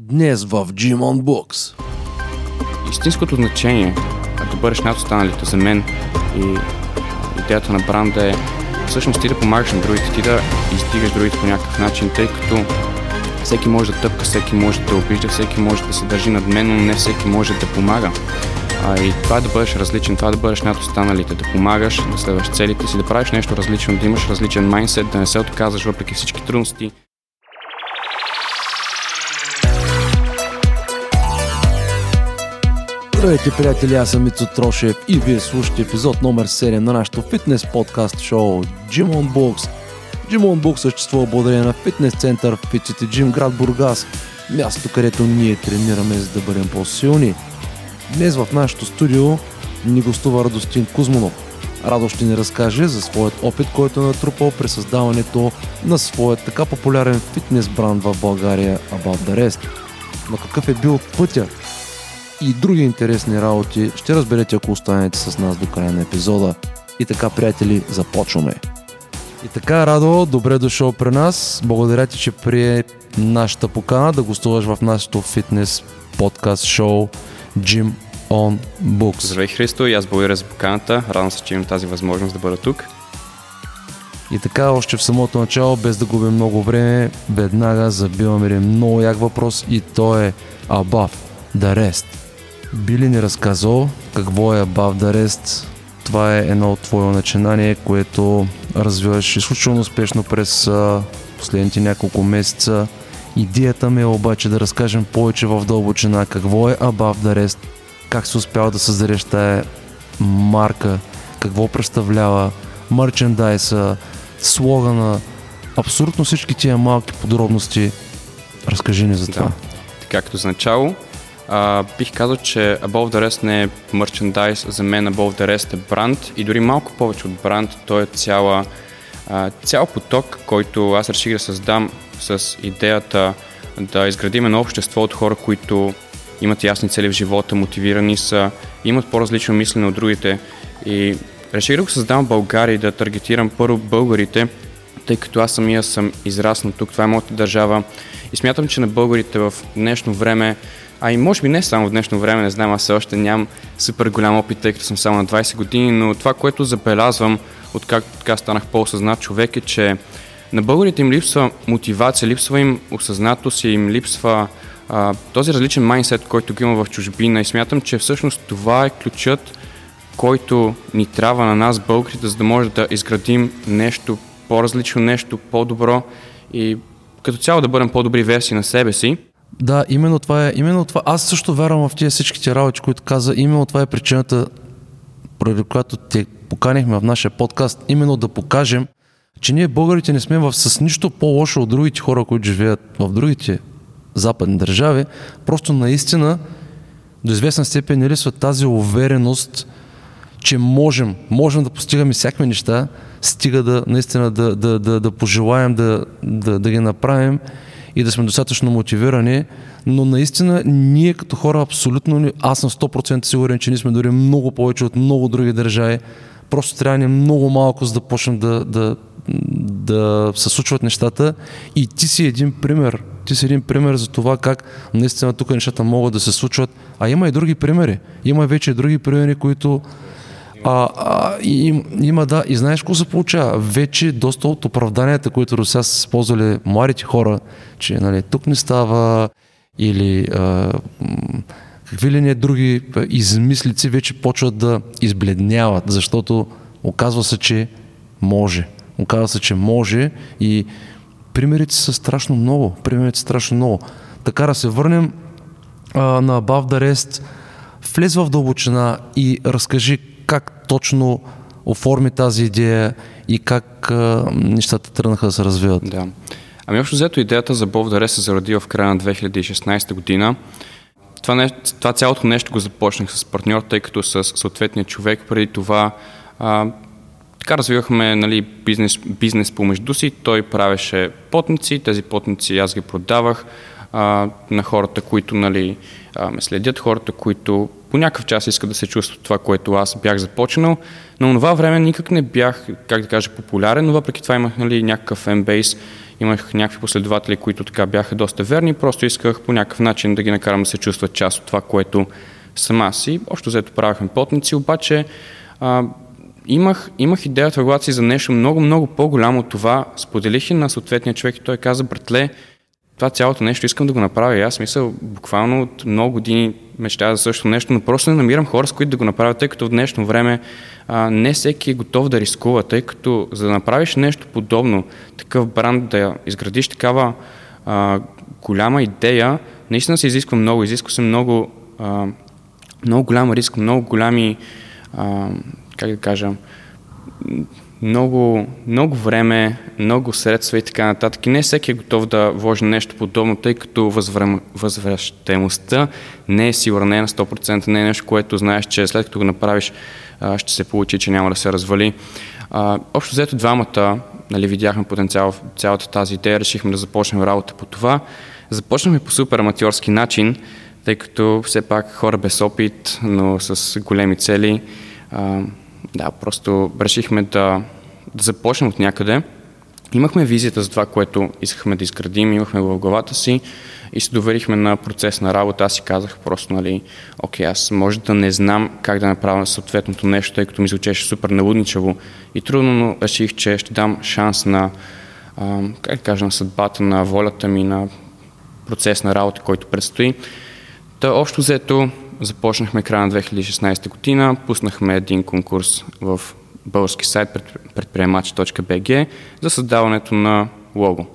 Днес в Gym on. Истинското значение да бъдеш над останалите за мен и идеята на бранда е всъщност ти да помагаш на другите, ти да издигаш другите по някакъв начин, тъй като всеки може да тъпка, всеки може да обижда, всеки може да се държи над мен, но не всеки може да помага. А, и това е да бъдеш различен, това е да бъдеш над останалите, да помагаш, да следваш целите си, да правиш нещо различно, да имаш различен майндсет, да не се отказваш въпреки всички трудности. Здравейте, приятели, аз съм Ицо Трошев и вие слушате епизод номер 7 на нашото фитнес подкаст шоу Gym on Books. Gym on Books съществува благодарение на фитнес център в Fit Gym град Бургас, място където ние тренираме за да бъдем по-силни. Днес в нашото студио ни гостува Радостин Кузманов. Радо ще ни разкаже за своят опит, който е натрупал при създаването на своят така популярен фитнес бранд в България About the Rest. Но какъв е бил пътя и други интересни работи ще разберете, ако останете с нас до края на епизода. И така, приятели, започваме. И така, Радо, добре дошъл при нас. Благодаря ти, че прие нашата покана да гостуваш в нашото фитнес подкаст шоу Gym on Books. Здравей, Христо, и аз благодаря за поканата. Радвам се, че имам тази възможност да бъда тук. И така, още в самото начало, без да губим много време, веднага забиваме един много як въпрос и то е Above the Rest. Би ли ни разказал какво е Above the Rest? Това е едно от твое начинание, което развиваш изключително успешно през последните няколко месеца. Идеята ми е обаче да разкажем повече в дълбочина какво е Above the Rest, как се успява да създадеш тая марка, какво представлява, мерчендайса, слогана, абсолютно всички тия малки подробности. Разкажи ни за това. Да. Така като за начало, а, бих казал, че Above the Rest не е мерчендайз, за мен Above the Rest е бранд и дори малко повече от бранд, той е цяла, а, цял поток, който аз реших да създам с идеята да изградим едно общество от хора, които имат ясни цели в живота, мотивирани са, имат по-различно мислене от другите. И реших да го създам в България и да таргетирам първо българите, тъй като аз самия съм израснал тук, това е моята държава. И смятам, че на българите в днешно време а и може би не само в днешно време, не знам, аз все още нямам супер голям опит, тъй като съм само на 20 години, но това, което забелязвам, откакто така станах по-осъзнат човек е, че на българите им липсва мотивация, липсва им осъзнатост и им липсва а, този различен майндсет, който ги има в чужбина и смятам, че всъщност това е ключът, който ни трябва на нас, българите, за да може да изградим нещо по-различно, нещо по-добро и като цяло да бъдем по-добри версии на себе си. Да, именно това е. Именно това. Аз също вярвам в тия всичките работи, които каза. Именно това е причината, поради която те поканихме в нашия подкаст, именно да покажем, че ние българите не сме в, с нищо по-лошо от другите хора, които живеят в другите западни държави. Просто наистина до известна степен не липсва тази увереност, че можем, можем да постигаме всякакви неща, стига да наистина да, да, да, да пожелаем да, да, да ги направим и да сме достатъчно мотивирани, но наистина ние като хора абсолютно, аз съм 100% сигурен, че ние сме дори много повече от много други държави. Просто трябва ни много малко, за да почнем да, да, да се случват нещата. И ти си един пример. Ти си един пример за това как наистина тук нещата могат да се случват. А има и други примери. Има вече и други примери, които а, а, и, има да, и знаеш какво се получава? Вече доста от оправданията, които до сега са използвали младите хора, че нали, тук не става или а, какви ли не други измислици вече почват да избледняват, защото оказва се, че може. Оказва се, че може и примерите са страшно много. Примерите са страшно много. Така да се върнем а, на Above the Rest, влез в дълбочина и разкажи как точно оформи тази идея и как а, нещата тръгнаха да се развиват? Да. Ами общо взето идеята за Бов Даре се зароди в края на 2016 година. Това, не, това цялото нещо го започнах с партньор, тъй като с съответния човек преди това а, така развивахме нали, бизнес, бизнес помежду си. Той правеше потници, тези потници аз ги продавах а, на хората, които нали, а, ме следят, хората, които по някакъв час искат да се чувстват това, което аз бях започнал. Но това време никак не бях, как да кажа, популярен, но въпреки това имах нали, някакъв фенбейс имах някакви последователи, които така бяха доста верни, просто исках по някакъв начин да ги накарам да се чувстват част от това, което съм аз. И общо взето правихме потници, обаче а, имах, имах идеята в главата си за нещо много, много по-голямо от това. Споделих и на съответния човек и той каза, братле, това цялото нещо искам да го направя. Аз мисля, буквално от много години мечтая за също нещо, но просто не намирам хора, с които да го направя, тъй като в днешно време а, не всеки е готов да рискува, тъй като за да направиш нещо подобно, такъв бранд, да изградиш такава а, голяма идея, наистина се изисква много, изисква се много, а, много голям риск, много голями, а, как да кажа, много, много време, много средства и така нататък. И не всеки е готов да вложи нещо подобно, тъй като възвръм, възвръщаемостта не е сигурна, не е на 100%, не е нещо, което знаеш, че след като го направиш ще се получи, че няма да се развали. общо взето двамата нали, видяхме потенциал в цялата тази идея, решихме да започнем работа по това. Започнахме по супер аматьорски начин, тъй като все пак хора без опит, но с големи цели. Да, просто решихме да, да започнем от някъде. Имахме визията за това, което искахме да изградим, имахме в главата си и се доверихме на процес на работа. Аз си казах просто, нали, окей, аз може да не знам как да направя съответното нещо, тъй като ми звучеше супер налудничаво и трудно, но реших, че ще дам шанс на, а, как да кажа, на съдбата, на волята ми, на процес на работа, който предстои. Та общо взето започнахме края на 2016 година, пуснахме един конкурс в български сайт предприемачи.bg за създаването на лого.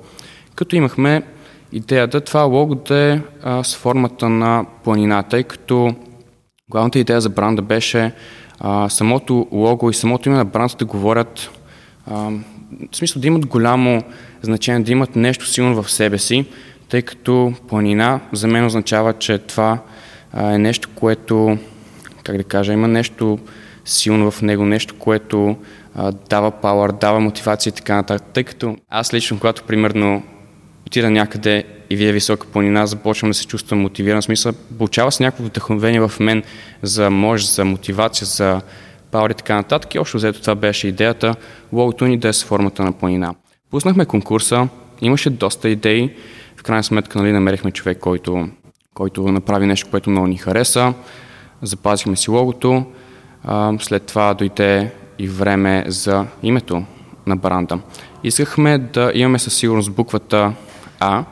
Като имахме идеята това лого да е а, с формата на планина, тъй като главната идея за бранда беше а, самото лого и самото име на бранда да говорят, а, в смисъл да имат голямо значение, да имат нещо силно в себе си, тъй като планина за мен означава, че това е нещо, което, как да кажа, има нещо силно в него, нещо, което а, дава пауър, дава мотивация и така нататък. Тъй като аз лично, когато примерно отида някъде и видя висока планина, започвам да се чувствам мотивиран. В смисъл, получава се някакво вдъхновение в мен за мощ, за мотивация, за пауър и така нататък. И общо взето това беше идеята логото ни да е с формата на планина. Пуснахме конкурса, имаше доста идеи. В крайна сметка нали, намерихме човек, който който направи нещо, което много ни хареса. Запазихме си логото. След това дойде и време за името на бранда. Искахме да имаме със сигурност буквата А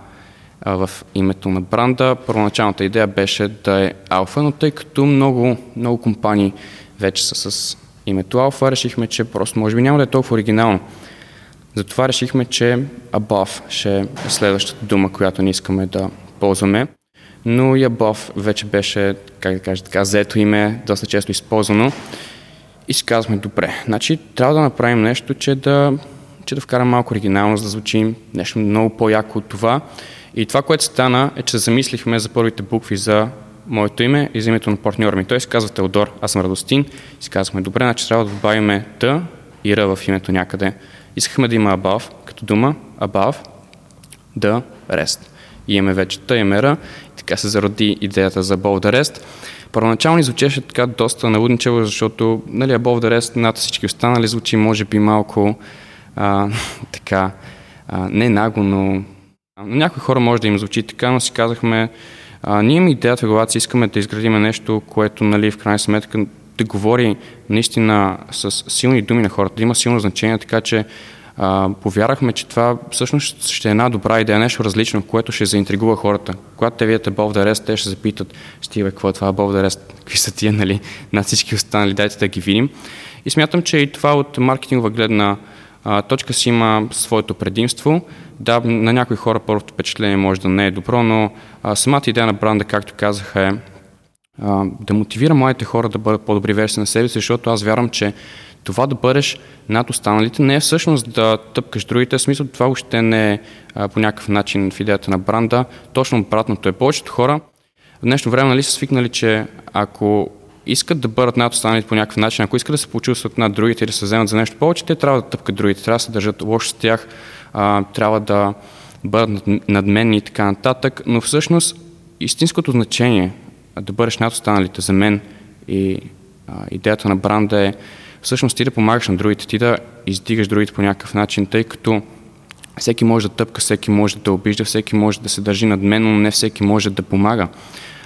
в името на бранда. Първоначалната идея беше да е Алфа, но тъй като много, много компании вече са с името Алфа, решихме, че просто може би няма да е толкова оригинално. Затова решихме, че Above ще е следващата дума, която ни искаме да ползваме но Ябов вече беше, как да кажа така, заето име, доста често използвано. И си казахме, добре, значи трябва да направим нещо, че да, че да вкарам малко оригинално, за да звучим нещо много по-яко от това. И това, което стана, е, че замислихме за първите букви за моето име и за името на партньора ми. Той се казва Теодор, аз съм Радостин. И си казахме, добре, значи трябва да добавим Т и Р в името някъде. Искахме да има above като дума, above, the rest. Имаме вече Т и така се зароди идеята за Bold Arrest. Първоначално звучеше така доста налудничево, защото нали, Bold Arrest над всички останали звучи може би малко а, така, а, не наго, но някои хора може да им звучи така, но си казахме, а, ние имаме идеята в главата искаме да изградим нещо, което нали, в крайна сметка да говори наистина с силни думи на хората, да има силно значение, така че а, повярахме, че това всъщност ще е една добра идея, нещо различно, което ще заинтригува хората. Когато те видят Above the Rest, те ще запитат, стига, какво е това Above the Rest, какви са тия, нали, над всички останали, дайте да ги видим. И смятам, че и това от маркетингова гледна а, точка си има своето предимство. Да, на някои хора първото впечатление може да не е добро, но а, самата идея на бранда, както казах, е а, да мотивира моите хора да бъдат по-добри версии на себе си, защото аз вярвам, че това да бъдеш над останалите не е всъщност да тъпкаш другите, в смисъл това още не е а, по някакъв начин в идеята на бранда. Точно обратното е. Повечето хора в днешно време нали, са свикнали, че ако искат да бъдат над останалите по някакъв начин, ако искат да се почувстват над другите или да се вземат за нещо повече, те трябва да тъпкат другите, трябва да се държат лошо с тях, а, трябва да бъдат надменни и така нататък, но всъщност истинското значение да бъдеш над останалите за мен и а, идеята на бранда е всъщност ти да помагаш на другите, ти да издигаш другите по някакъв начин, тъй като всеки може да тъпка, всеки може да обижда, всеки може да се държи над мен, но не всеки може да помага.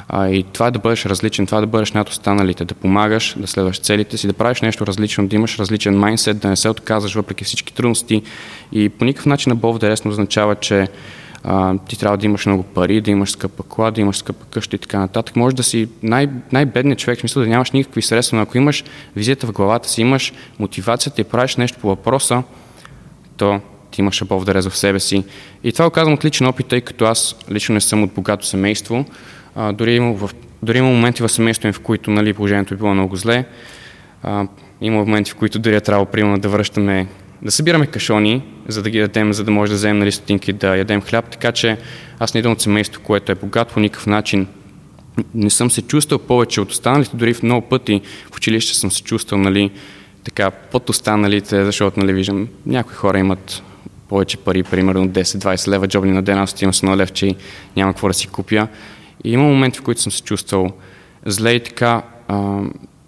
А, и това да бъдеш различен, това да бъдеш над останалите, да помагаш, да следваш целите си, да правиш нещо различно, да имаш различен майндсет, да не се отказваш въпреки всички трудности. И по никакъв начин на Бог да означава, че ти трябва да имаш много пари, да имаш скъпа кола, да имаш скъпа къща и така нататък. Може да си най- най-бедният човек, в смисъл да нямаш никакви средства, но ако имаш визията в главата си, имаш мотивацията и правиш нещо по въпроса, то ти имаш Бог да в себе си. И това го казвам от личен опит, тъй като аз лично не съм от богато семейство. А, дори, има в, дори има моменти в семейството ми, в които нали, положението е било много зле. А, има моменти, в които дори е трябвало примерно да връщаме да събираме кашони, за да ги дадем, за да може да вземем нали, стотинки да ядем хляб. Така че аз не идвам от семейство, което е богато по никакъв начин. Не съм се чувствал повече от останалите, дори в много пъти в училище съм се чувствал нали, така, под останалите, защото нали, виждам, някои хора имат повече пари, примерно 10-20 лева джобни на ден, аз отивам с лев, че няма какво да си купя. И има моменти, в които съм се чувствал зле и така. А,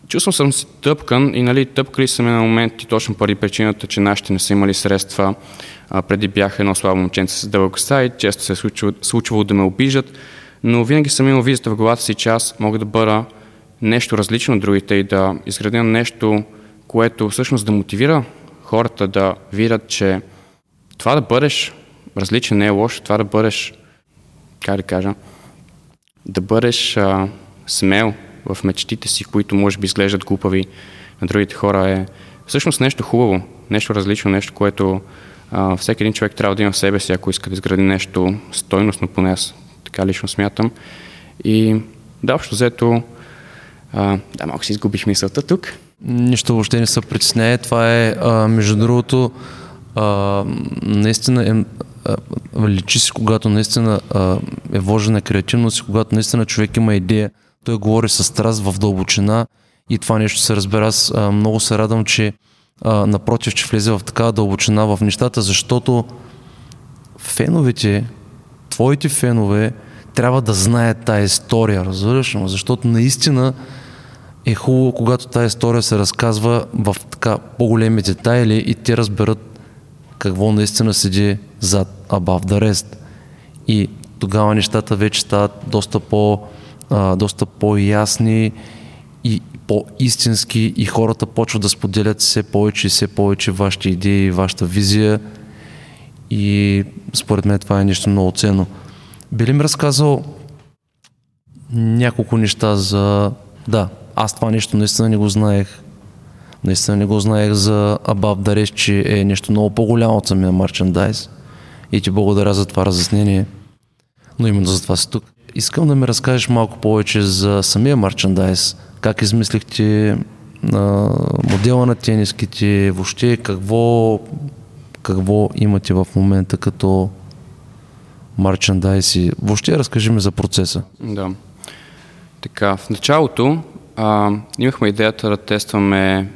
чувствам съм се тъпкан и нали, тъпкали са ме на моменти точно поради причината, че нашите не са имали средства. А, преди бях едно слабо момченце с дълъг и често се е случвало, случвало да ме обижат, но винаги съм имал визата в главата си, че аз мога да бъда нещо различно от другите и да изградя нещо, което всъщност да мотивира хората да видят, че това да бъдеш различен не е лошо, това да бъдеш, как да кажа, да бъдеш а, смел в мечтите си, които може би изглеждат глупави на другите хора е всъщност нещо хубаво, нещо различно, нещо, което а, всеки един човек трябва да има в себе си, ако иска да изгради нещо стойностно, поне аз така лично смятам. И да, общо взето, а, да, малко си изгубих мисълта тук. Нищо въобще не се притесняе. Това е, а, между другото, а, наистина е, а, личи си, когато наистина а, е вложена креативност и когато наистина човек има идея. Той говори с страст в дълбочина и това нещо се разбира. Аз а, много се радвам, че а, напротив, че влезе в такава дълбочина в нещата, защото феновете, твоите фенове, трябва да знаят тази история, разбираш? Защото наистина е хубаво, когато тази история се разказва в така по-големи детайли и те разберат какво наистина седи зад Above the Rest. И тогава нещата вече стават доста, по, а, доста по-ясни и по-истински и хората почват да споделят все повече и все повече вашите идеи, вашата визия и според мен това е нещо много ценно. Би ли ми разказал няколко неща за... Да, аз това нещо наистина не го знаех. Наистина не го знаех за the Rest, че е нещо много по-голямо от самия мерчендайз. И ти благодаря за това разяснение. Но именно за това си тук. Искам да ми разкажеш малко повече за самия мерчендайз. Как измислихте а, модела на тениските, въобще какво, какво имате в момента като мерчендайз и въобще разкажи ми за процеса. Да. Така, в началото а, имахме идеята да тестваме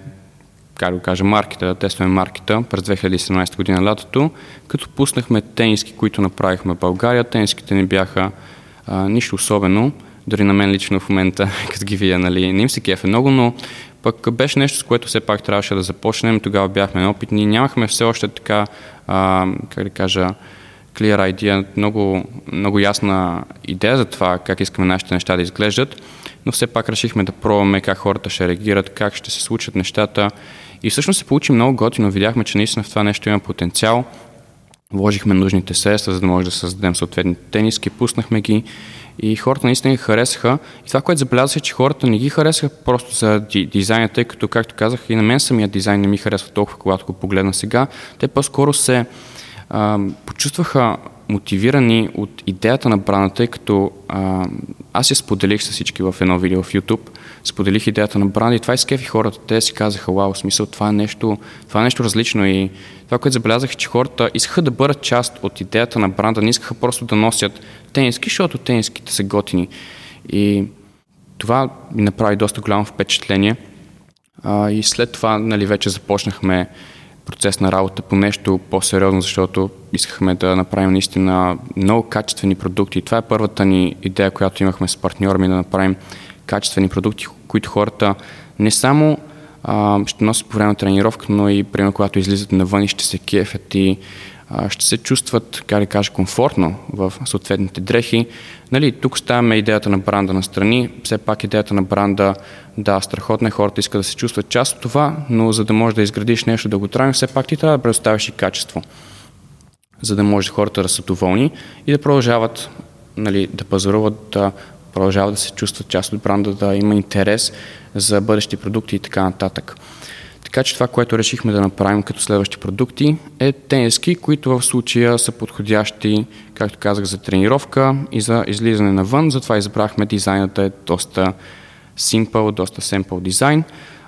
как да кажа, маркета, да тестваме маркета през 2017 година лятото, като пуснахме тениски, които направихме в България. Тениските ни бяха а, нищо особено, дори на мен лично в момента, като ги видя, нали, не им се кефе много, но пък беше нещо, с което все пак трябваше да започнем. Тогава бяхме опитни. Нямахме все още така, а, как да кажа, clear idea, много, много ясна идея за това как искаме нашите неща да изглеждат, но все пак решихме да пробваме как хората ще реагират, как ще се случат нещата и всъщност се получи много готино. Видяхме, че наистина в това нещо има потенциал. Вложихме нужните средства, за да може да създадем съответните тениски, пуснахме ги и хората наистина ги харесаха. И това, което забелязах е, че хората не ги харесаха просто за дизайна, тъй като, както казах, и на мен самия дизайн не ми харесва толкова, когато го погледна сега. Те по-скоро се а, почувстваха мотивирани от идеята на брана, тъй като а, аз я споделих с всички в едно видео в YouTube, споделих идеята на бранда и това изкефи хората. Те си казаха, вау, смисъл, това е нещо, това е нещо различно и това, което забелязах, е, че хората искаха да бъдат част от идеята на бранда, не искаха просто да носят тениски, защото тениските са готини. И това ми направи доста голямо впечатление. А, и след това, нали, вече започнахме процес на работа по нещо по-сериозно, защото искахме да направим наистина много качествени продукти. Това е първата ни идея, която имахме с партньора ми да направим качествени продукти, които хората не само а, ще носят по време на тренировка, но и примерно когато излизат навън и ще се кефят и ще се чувстват, как да кажа, комфортно в съответните дрехи. Нали, тук ставаме идеята на бранда на страни. Все пак идеята на бранда, да, страхотна е, хората искат да се чувстват част от това, но за да можеш да изградиш нещо да го трайно, все пак ти трябва да предоставиш и качество, за да може хората да са доволни и да продължават нали, да пазаруват, да продължават да се чувстват част от бранда, да има интерес за бъдещи продукти и така нататък. Така че това, което решихме да направим като следващи продукти е тениски, които в случая са подходящи, както казах, за тренировка и за излизане навън. Затова избрахме дизайнът е доста simple, доста simple дизайн.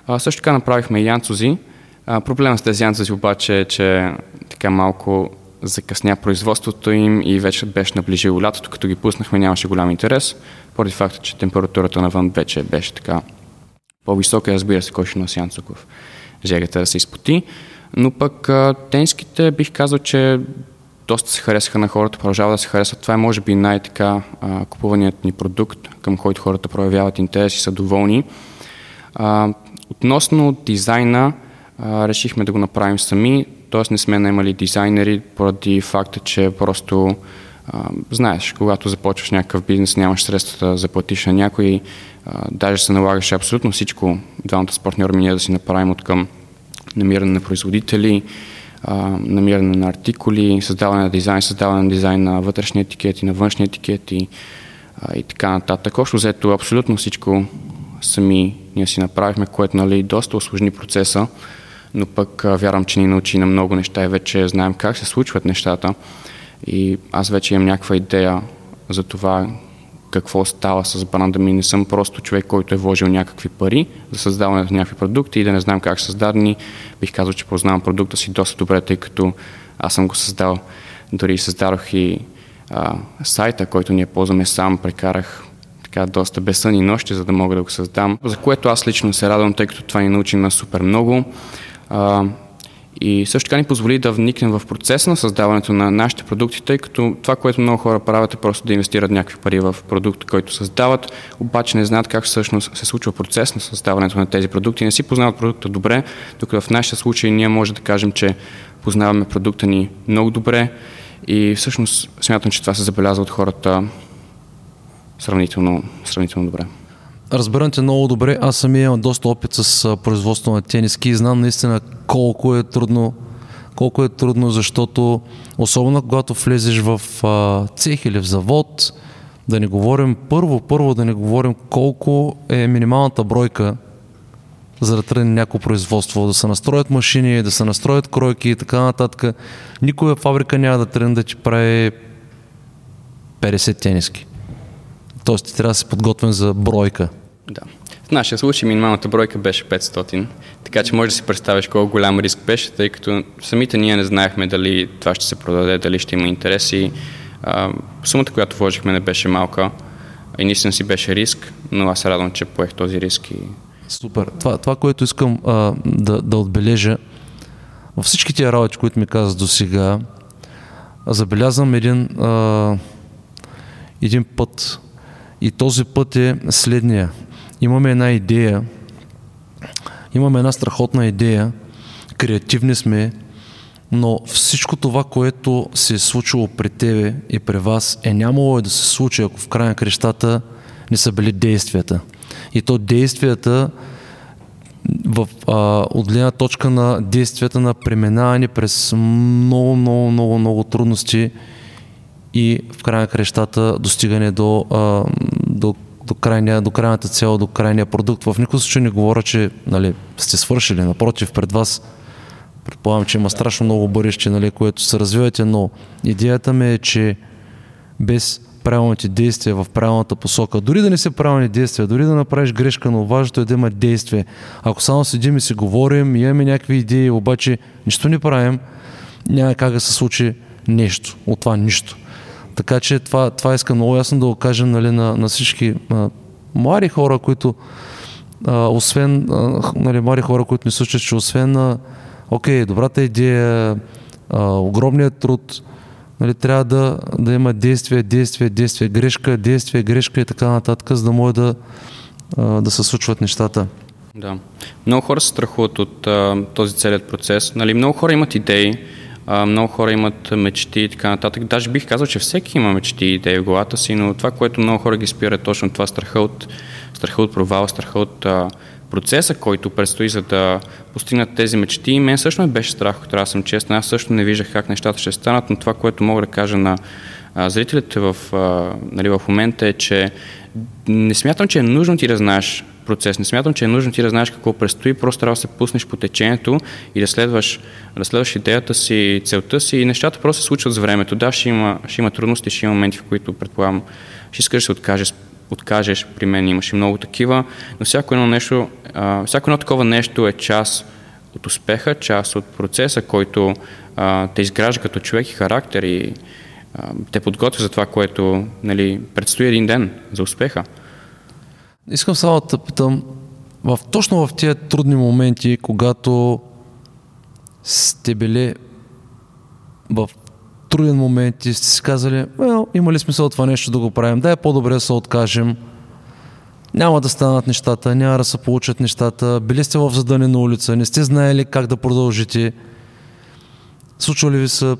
А, също така направихме янцузи. А, проблема с тези янцузи обаче е, че така малко закъсня производството им и вече беше наближило лятото, като ги пуснахме нямаше голям интерес, поради факта, че температурата навън вече беше така по-висока и разбира се, кой ще носи янцуков жегата да се изпоти. Но пък тенските бих казал, че доста се харесаха на хората, продължава да се харесват. Това е може би най-така купуваният ни продукт, към който хората проявяват интерес и са доволни. А, относно дизайна, а, решихме да го направим сами, т.е. не сме наемали дизайнери поради факта, че просто знаеш, когато започваш някакъв бизнес, нямаш средства да заплатиш на някой, а, даже се налагаше абсолютно всичко, двамата с партньори ние да си направим от към намиране на производители, а, намиране на артикули, създаване на дизайн, създаване на дизайн на вътрешни етикети, на външни етикети а, и така нататък. Общо взето абсолютно всичко сами ние си направихме, което нали, доста осложни процеса, но пък а, вярвам, че ни научи на много неща и вече знаем как се случват нещата. И аз вече имам някаква идея за това какво става с бранда ми. Не съм просто човек, който е вложил някакви пари за създаването на някакви продукти и да не знам как са създадени. Бих казал, че познавам продукта си доста добре, тъй като аз съм го създал. Дори създадох и а, сайта, който ние ползваме сам, прекарах така доста безсънни нощи, за да мога да го създам, за което аз лично се радвам, тъй като това ни научи на супер много. А, и също така ни позволи да вникнем в процеса на създаването на нашите продукти, тъй като това, което много хора правят е просто да инвестират някакви пари в продукт, който създават, обаче не знаят как всъщност се случва процес на създаването на тези продукти, не си познават продукта добре, докато в нашия случай ние може да кажем, че познаваме продукта ни много добре и всъщност смятам, че това се забелязва от хората сравнително, сравнително добре. Разбирам те много добре. Аз самия имам доста опит с производство на тениски и знам наистина колко е трудно, колко е трудно, защото особено когато влезеш в цех или в завод, да не говорим първо, първо да не говорим колко е минималната бройка за да тръгне някакво производство, да се настроят машини, да се настроят кройки и така нататък. Никоя фабрика няма да тръгне да ти прави 50 тениски. Тоест ти трябва да се подготвен за бройка. Да. В нашия случай минималната бройка беше 500, така че може да си представиш колко голям риск беше, тъй като самите ние не знаехме дали това ще се продаде, дали ще има интереси. А, сумата, която вложихме не беше малка и наистина си беше риск, но аз се радвам, че поех този риск. И... Супер. Това, това което искам а, да, да отбележа, във всички тия работи, които ми каза до сега, забелязвам един, а, един път, и този път е следния. Имаме една идея, имаме една страхотна идея, креативни сме, но всичко това, което се е случило при тебе и при вас, е нямало да се случи, ако в края на крещата не са били действията. И то действията в, а, от гледна точка на действията на преминаване през много, много, много, много трудности и в края на крещата достигане до, а, до, до, крайния, до крайната цел, до крайния продукт. В никакъв случай не говоря, че нали, сте свършили. Напротив, пред вас предполагам, че има страшно много бъдеще, нали, което се развивате, но идеята ми е, че без правилните действия в правилната посока. Дори да не са правилни действия, дори да направиш грешка, но важното е да има действие. Ако само седим и си говорим, имаме някакви идеи, обаче нищо не правим, няма как да се случи нещо. От това нищо. Така че това, това искам много ясно да го кажем нали, на, на всички а, млади хора, които а, освен, а, нали, млади хора, които ми слушат, че освен а, окей, добрата идея, а, огромният труд, нали, трябва да, да има действие, действие, действие, грешка, действие, грешка и така нататък, за да може да, а, да се случват нещата. Да. Много хора се страхуват от а, този целият процес. Нали, много хора имат идеи, Много хора имат мечти и така нататък. Даже бих казал, че всеки има мечти и идеи в главата си, но това, което много хора ги спира е точно това страха от, страха от провал, страха от а, процеса, който предстои за да постигнат тези мечти. И мен също не беше страх, ако трябва да съм честен. Аз също не виждах как нещата ще станат, но това, което мога да кажа на а, зрителите в, а, нали, в момента е, че не смятам, че е нужно ти да знаеш процес. Не смятам, че е нужно ти да знаеш какво предстои, просто трябва да се пуснеш по течението и да следваш, да следваш идеята си, целта си и нещата просто се случват с времето. Да, ще има, ще има трудности, ще има моменти, в които предполагам, ще искаш да се откажеш, откажеш, при мен имаше много такива, но всяко едно нещо, а, всяко едно такова нещо е част от успеха, част от процеса, който а, те изгражда като човек и характер и а, те подготвя за това, което нали, предстои един ден за успеха. Искам само да питам, в, точно в тези трудни моменти, когато сте били в труден момент и сте си казали, well, има ли смисъл това нещо да го правим, да е по-добре да се откажем, няма да станат нещата, няма да се получат нещата, били сте в задънена улица, не сте знаели как да продължите, случвали ви са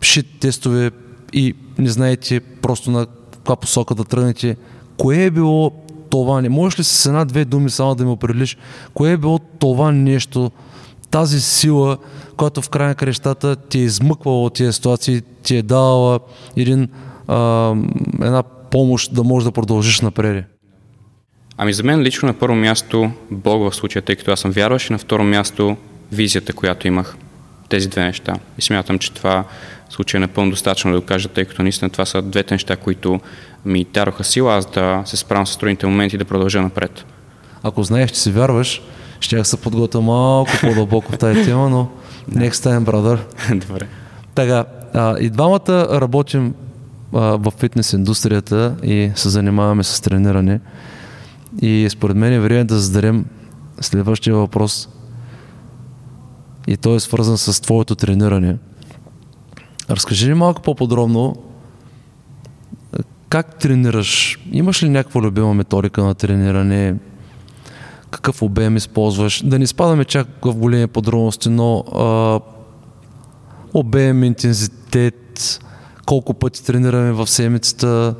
шит тестове и не знаете просто на каква посока да тръгнете. Кое е било това? Не можеш ли с една-две думи само да ми определиш? Кое е било това нещо, тази сила, която в край на крещата ти е измъквала от тези ситуации, ти е давала един, а, една помощ да можеш да продължиш напред? Ами за мен лично на първо място Бог в случая, тъй като аз съм вярващ и на второ място визията, която имах. Тези две неща. И смятам, че това случай е напълно достатъчно да го кажа, тъй като наистина това са двете неща, които ми дароха сила аз да се справям с трудните моменти и да продължа напред. Ако знаех, че си вярваш, ще се подготвя малко по-дълбоко в тази тема, но next time, brother. Добре. Така, а, и двамата работим а, в фитнес индустрията и се занимаваме с трениране. И според мен е време да зададем следващия въпрос. И той е свързан с твоето трениране. Разкажи ни малко по-подробно как тренираш? Имаш ли някаква любима методика на трениране? Какъв обем използваш? Да не спадаме чак в големи подробности, но а, обем, интензитет, колко пъти тренираме в седмицата.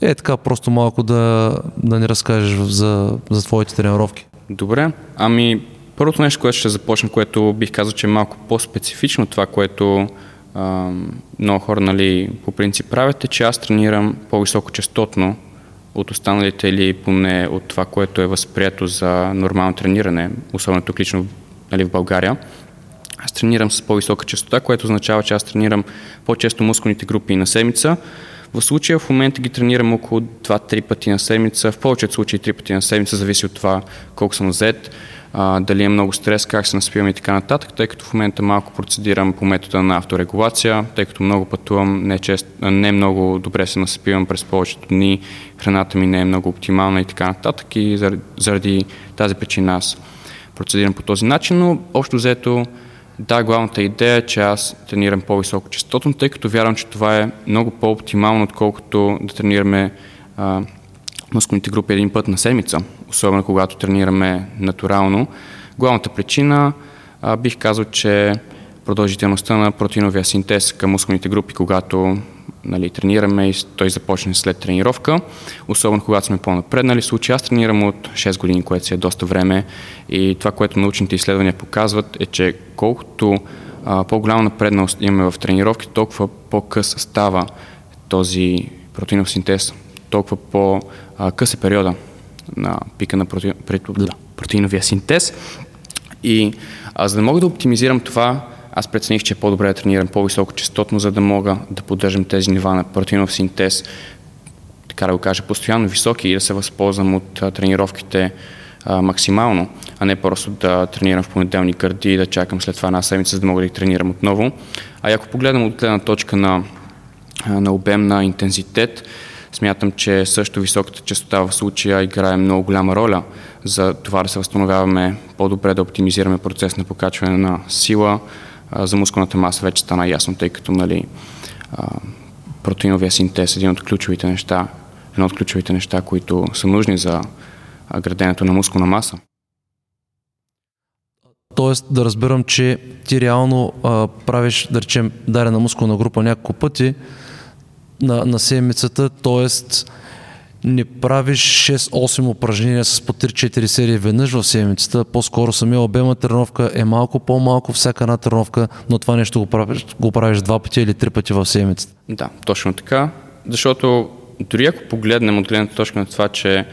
Е така, просто малко да, да ни разкажеш за, за твоите тренировки. Добре, ами първото нещо, което ще започна, което бих казал, че е малко по-специфично това, което а, много хора нали, по принцип правят, е, че аз тренирам по-високочастотно от останалите или поне от това, което е възприето за нормално трениране, особено тук лично нали, в България. Аз тренирам с по-висока частота, което означава, че аз тренирам по-често мускулните групи на седмица. В случая в момента ги тренирам около 2-3 пъти на седмица, в повечето случаи 3 пъти на седмица, зависи от това колко съм зает а, дали е много стрес, как се наспивам и така нататък, тъй като в момента малко процедирам по метода на авторегулация, тъй като много пътувам, не, чест, не много добре се наспивам през повечето дни, храната ми не е много оптимална и така нататък и заради, заради тази причина аз процедирам по този начин, но общо взето да, главната идея е, че аз тренирам по-високо частотно, тъй като вярвам, че това е много по-оптимално, отколкото да тренираме а, мускулните групи един път на седмица, особено когато тренираме натурално. Главната причина а, бих казал, че продължителността на протеиновия синтез към мускулните групи, когато нали, тренираме и той започне след тренировка, особено когато сме по-напреднали. Случай аз тренирам от 6 години, което си е доста време и това, което научните изследвания показват е, че колкото а, по-голяма напредналост имаме в тренировки, толкова по-къс става този протеинов синтез, толкова по-къс е периода на пика на проте... протеиновия синтез. И а, за да мога да оптимизирам това, аз прецених, че е по-добре да тренирам по-високо частотно, за да мога да поддържам тези нива на протеинов синтез, така да го кажа, постоянно високи и да се възползвам от а, тренировките а, максимално, а не просто да тренирам в понеделник гърди и да чакам след това една седмица, за да мога да ги тренирам отново. А ако погледам от гледна точка на, на обем на интензитет, Смятам, че също високата частота в случая играе много голяма роля за това да се възстановяваме по-добре, да оптимизираме процес на покачване на сила. За мускулната маса вече стана ясно, тъй като нали, протеиновия синтез е един от ключовите неща, едно от ключовите неща, които са нужни за граденето на мускулна маса. Тоест да разбирам, че ти реално а, правиш, да речем, дарена мускулна група няколко пъти на, на седмицата, т.е. не правиш 6-8 упражнения с по 3-4 серии веднъж в седмицата, по-скоро самия обем на тренировка е малко по-малко всяка една тренировка, но това нещо го правиш, го правиш два пъти или три пъти в седмицата. Да, точно така, защото дори ако погледнем от гледната точка на това, че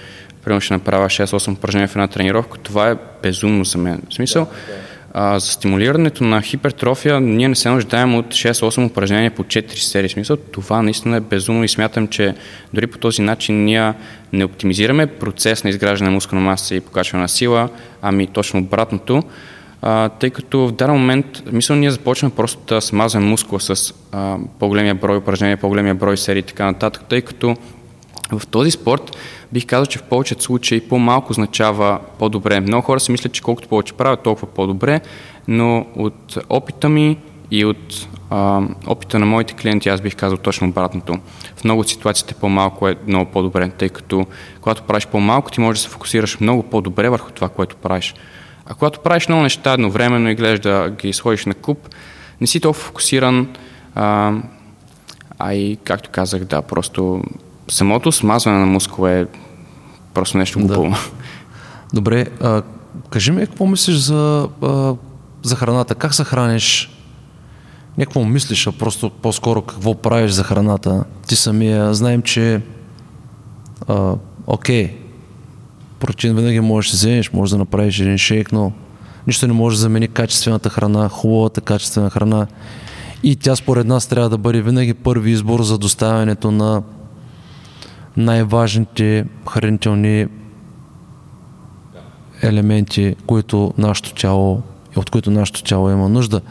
примерно ще направя 6-8 упражнения в една тренировка, това е безумно за мен. В смисъл, да, да. А, за стимулирането на хипертрофия ние не се нуждаем от 6-8 упражнения по 4 серии. Смисъл, това наистина е безумно и смятам, че дори по този начин ние не оптимизираме процес на изграждане на мускулна маса и покачване на сила, ами точно обратното, а, тъй като в даден момент, мисля, ние започваме просто да смазваме мускула с а, по-големия брой упражнения, по-големия брой серии и така нататък, тъй като в този спорт бих казал, че в повечето случаи по-малко означава по-добре. Много хора си мислят, че колкото повече правят, толкова по-добре, но от опита ми и от а, опита на моите клиенти, аз бих казал точно обратното. В много от ситуациите по-малко е много по-добре, тъй като когато правиш по-малко, ти можеш да се фокусираш много по-добре върху това, което правиш. А когато правиш много неща едновременно и гледаш да ги сложиш на куп, не си толкова фокусиран, а, а и, както казах, да, просто самото смазване на мускул е просто нещо глупаво. Да. Добре, а, кажи ми какво мислиш за, а, за храната? Как се храниш? Не какво мислиш, а просто по-скоро какво правиш за храната. Ти самия, знаем, че а, окей, протеин винаги можеш да вземеш, можеш да направиш един шейк, но нищо не може да замени качествената храна, хубавата качествена храна. И тя според нас трябва да бъде винаги първи избор за доставянето на най-важните хранителни елементи, които нашето тяло, от които нашето тяло има нужда.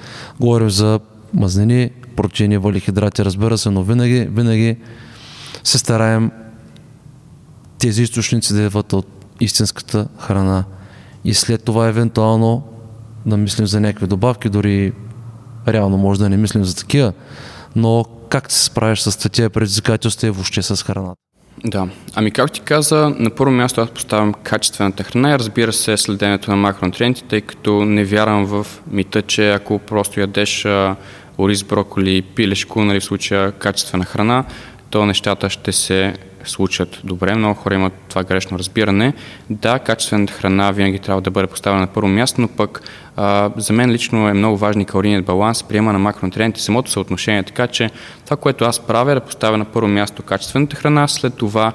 Говорим за мазнини, протеини, валихидрати, разбира се, но винаги, винаги се стараем тези източници да идват от истинската храна. И след това евентуално да мислим за някакви добавки, дори реално може да не мислим за такива, но как се справиш с тези предизвикателства и въобще с храната? Да, ами както ти каза, на първо място аз поставям качествената храна и разбира се следенето на макронутриенти, тъй като не вярвам в мита, че ако просто ядеш ориз, броколи, пилешко, нали, в случая качествена храна, то нещата ще се случат добре. Много хора имат това грешно разбиране. Да, качествената храна винаги трябва да бъде поставена на първо място, но пък а, за мен лично е много важен калорийният баланс, приема на макронутриенти, самото съотношение. Така че това, което аз правя е да поставя на първо място качествената храна, след това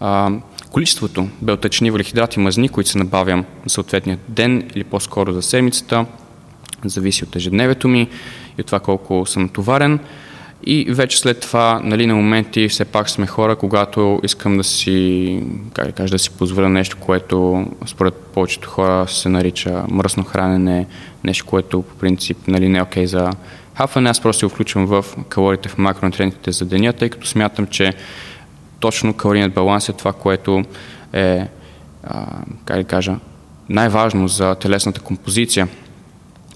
а, количеството белтъчни, валихидрати, мазни, които се набавям за съответния ден или по-скоро за седмицата, зависи от ежедневието ми и от това колко съм натоварен. И вече след това, нали, на моменти все пак сме хора, когато искам да си, как да кажа, да си позволя нещо, което според повечето хора се нарича мръсно хранене, нещо, което по принцип нали, не е окей okay за хафане. Аз просто го включвам в калориите в макронутриентите за деня, тъй като смятам, че точно калорийният баланс е това, което е, а, как да кажа, най-важно за телесната композиция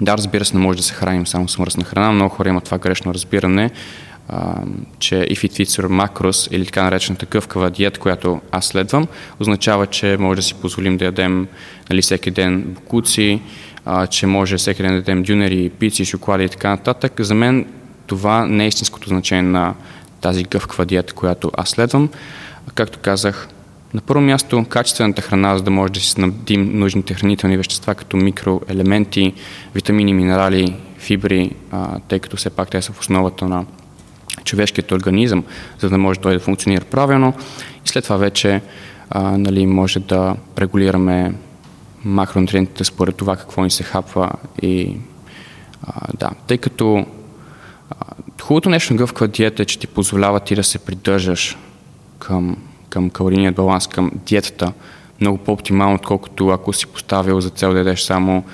да, разбира се, не може да се храним само с мръсна храна. Много хора имат това грешно разбиране, а, че if it fits your macros или така наречената гъвкава диета, която аз следвам, означава, че може да си позволим да ядем нали, всеки ден букуци, а, че може всеки ден да ядем дюнери, пици, шоколади и така нататък. За мен това не е истинското значение на тази гъвкава диета, която аз следвам. Както казах, на първо място, качествената храна, за да може да си снабдим нужните хранителни вещества, като микроелементи, витамини, минерали, фибри, а, тъй като все пак те са в основата на човешкият организъм, за да може той да функционира правилно. И след това вече а, нали, може да регулираме макронутриентите според това какво ни се хапва и а, да, тъй като а, хубавото нещо на гъвкава диета е, че ти позволява ти да се придържаш към към калорийният баланс, към диетата, много по-оптимално, отколкото ако си поставил за цел да ядеш само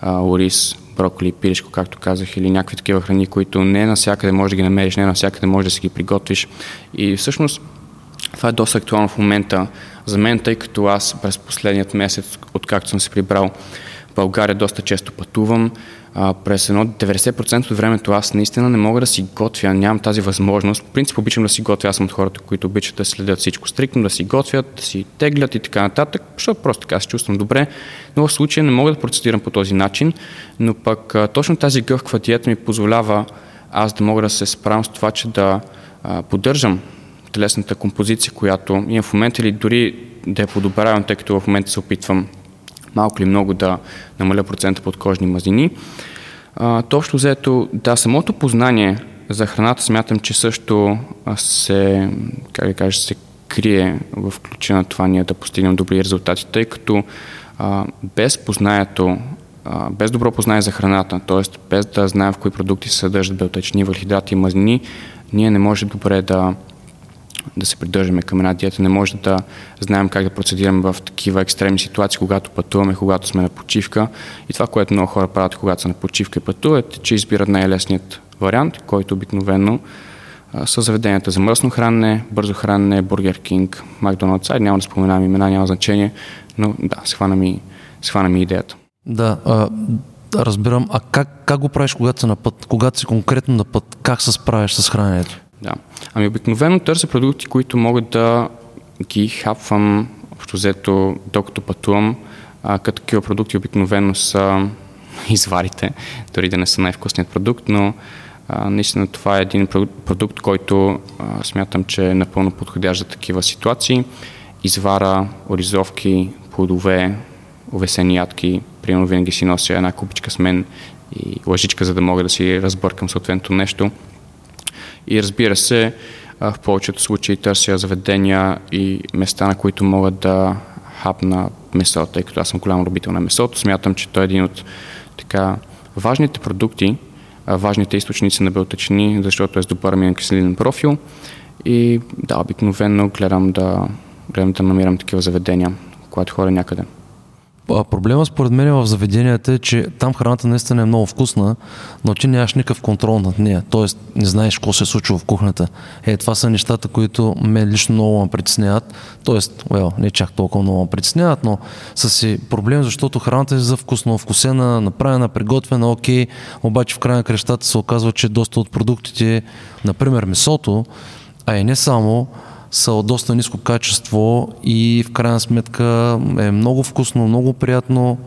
а, ориз, броколи, пиришко, както казах, или някакви такива храни, които не навсякъде можеш да ги намериш, не навсякъде можеш да си ги приготвиш. И всъщност това е доста актуално в момента за мен, тъй като аз през последният месец, откакто съм се прибрал България доста често пътувам. А, през едно 90% от времето аз наистина не мога да си готвя, нямам тази възможност. В принцип обичам да си готвя, аз съм от хората, които обичат да следят всичко стриктно, да си готвят, да си теглят и така нататък, защото просто така се чувствам добре. Но в случая не мога да процедирам по този начин, но пък а, точно тази гъвкава диета ми позволява аз да мога да се справям с това, че да а, поддържам телесната композиция, която имам в момента или дори да я подобрявам, тъй като в момента се опитвам малко или много да намаля процента подкожни мазнини. Точно взето, да, самото познание за храната смятам, че също се, как да кажа, се крие в ключа на това ние да постигнем добри резултати, тъй като а, без познанието, а, без добро познание за храната, т.е. без да знаем в кои продукти се съдържат белтъчни, въглехидрати и мазнини, ние не можем добре да, да се придържаме към една диета. Не може да знаем как да процедираме в такива екстремни ситуации, когато пътуваме, когато сме на почивка. И това, което много хора правят, когато са на почивка и пътуват, е, че избират най-лесният вариант, който обикновено са заведенията за мръсно хранене, бързо хранене, Бургер Кинг, Макдоналдс. Ай, няма да споменавам имена, няма значение, но да, схвана ми, схвана ми идеята. Да, а, разбирам. А как, как го правиш, когато си на път? Когато си конкретно на път, как се справиш с храненето? Да. Ами обикновено търся продукти, които могат да ги хапвам общо взето, докато пътувам. А, като такива продукти обикновено са изварите, дори да не са най-вкусният продукт, но а, наистина това е един продукт, който а, смятам, че е напълно подходящ за такива ситуации. Извара, оризовки, плодове, овесени ядки, примерно винаги си нося една купичка с мен и лъжичка, за да мога да си разбъркам съответното нещо. И разбира се, в повечето случаи търся заведения и места, на които могат да хапна месо, тъй като аз съм голям любител на месото. Смятам, че той е един от така важните продукти, важните източници на белтъчини, защото е с добър аминокиселинен профил. И да, обикновено гледам да, гледам да намирам такива заведения, когато ходя някъде. Проблема според мен в заведенията е, че там храната наистина е много вкусна, но ти нямаш никакъв контрол над нея. Тоест не знаеш какво се случва в кухнята. Е, това са нещата, които мен лично много ме притесняват. Тоест, well, не чак толкова много ме притесняват, но са си проблем, защото храната е за вкусно, вкусена, направена, приготвена, окей, обаче в края на крещата се оказва, че доста от продуктите, например месото, а и не само, са от доста ниско качество и в крайна сметка е много вкусно, много приятно,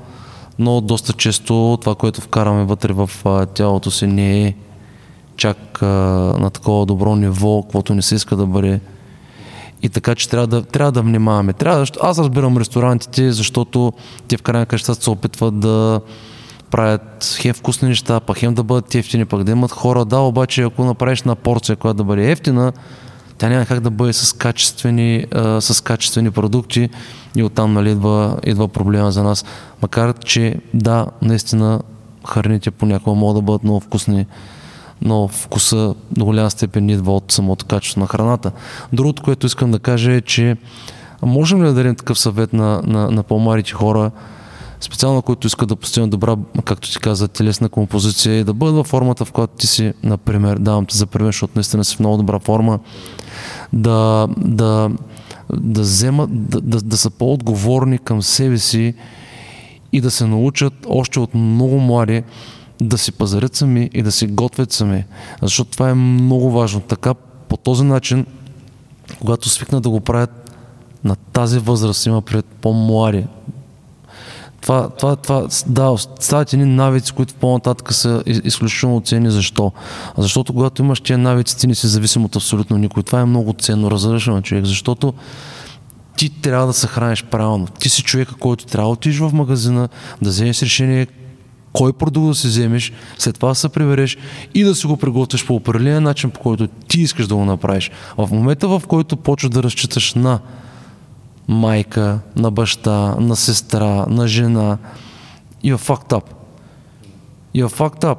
но доста често това, което вкараме вътре в тялото си не е чак а, на такова добро ниво, каквото не се иска да бъде. И така, че трябва да, трябва да внимаваме. Трябва аз разбирам ресторантите, защото те в крайна краща се опитват да правят хем вкусни неща, пък хем да бъдат ефтини, пък да имат хора. Да, обаче ако направиш на порция, която да бъде ефтина, тя няма как да бъде с качествени, а, с качествени продукти и оттам нали, идва, идва проблема за нас. Макар, че да, наистина храните понякога могат да бъдат много вкусни, но вкуса до голяма степен идва от самото качество на храната. Другото, което искам да кажа е, че можем ли да дадем такъв съвет на, на, на по-малите хора, специално които искат да постигнат добра, както ти каза, телесна композиция и да бъдат във формата, в която ти си, например, давам ти за пример, защото наистина си в много добра форма, да, да, да вземат, да, да, да са по-отговорни към себе си и да се научат още от много млади да си пазарят сами и да си готвят сами. Защото това е много важно. Така, по този начин, когато свикнат да го правят на тази възраст, има пред по-млади, това, това, това, да, стават едни навици, които по-нататък са изключително ценни. Защо? Защото когато имаш тези навици, ти не си зависим от абсолютно никой. Това е много ценно, разрешено човек, защото ти трябва да се храниш правилно. Ти си човека, който трябва да отидеш в магазина, да вземеш решение кой продукт да си вземеш, след това да се прибереш и да си го приготвиш по определен начин, по който ти искаш да го направиш. В момента, в който почваш да разчиташ на майка, на баща, на сестра, на жена. You're fucked up. You're fucked up.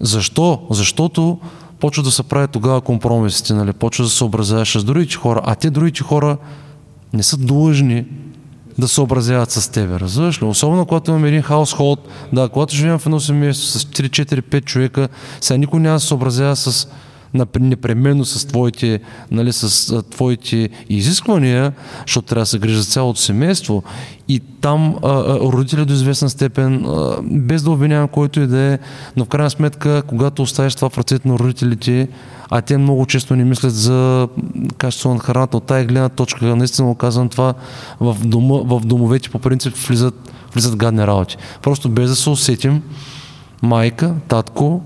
Защо? Защото почва да се прави тогава компромисите, нали? почва да се съобразяваш с другите хора, а те другите хора не са длъжни да се съобразяват с тебе, разбираш ли? Особено когато имаме един хаусхолд, да, когато живеем в едно семейство с 3-4-5 човека, сега никой няма да се съобразява с непременно с твоите, нали, с твоите изисквания, защото трябва да се грижи за цялото семейство. И там а, родители до известна степен, а, без да обвинявам който и да е, но в крайна сметка, когато оставиш това в ръцете на родителите, а те много често не мислят за качество на храната. От тази гледна точка, наистина казвам това, в, дома, в домовете по принцип влизат, влизат гадни работи. Просто без да се усетим, майка, татко,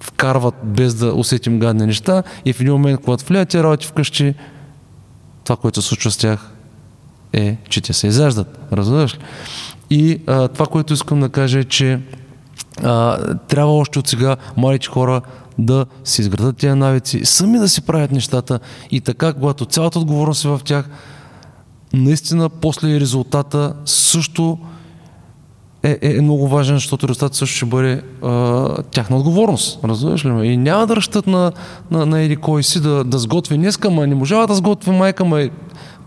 вкарват без да усетим гадни неща и в един момент, когато влияят тези работи вкъщи, това, което се случва с тях е, че те се изяждат. Разбираш ли? И а, това, което искам да кажа е, че а, трябва още от сега младите хора да си изградат тези навици, сами да си правят нещата и така, когато цялата отговорност е в тях, наистина после резултата също е, е, е много важен, защото резултатът също ще бъде а, тяхна отговорност. Разбираш ли ме? И няма да ръщат на, на, на еди кой си да, да сготви днеска, ма не можава да сготви майка, ма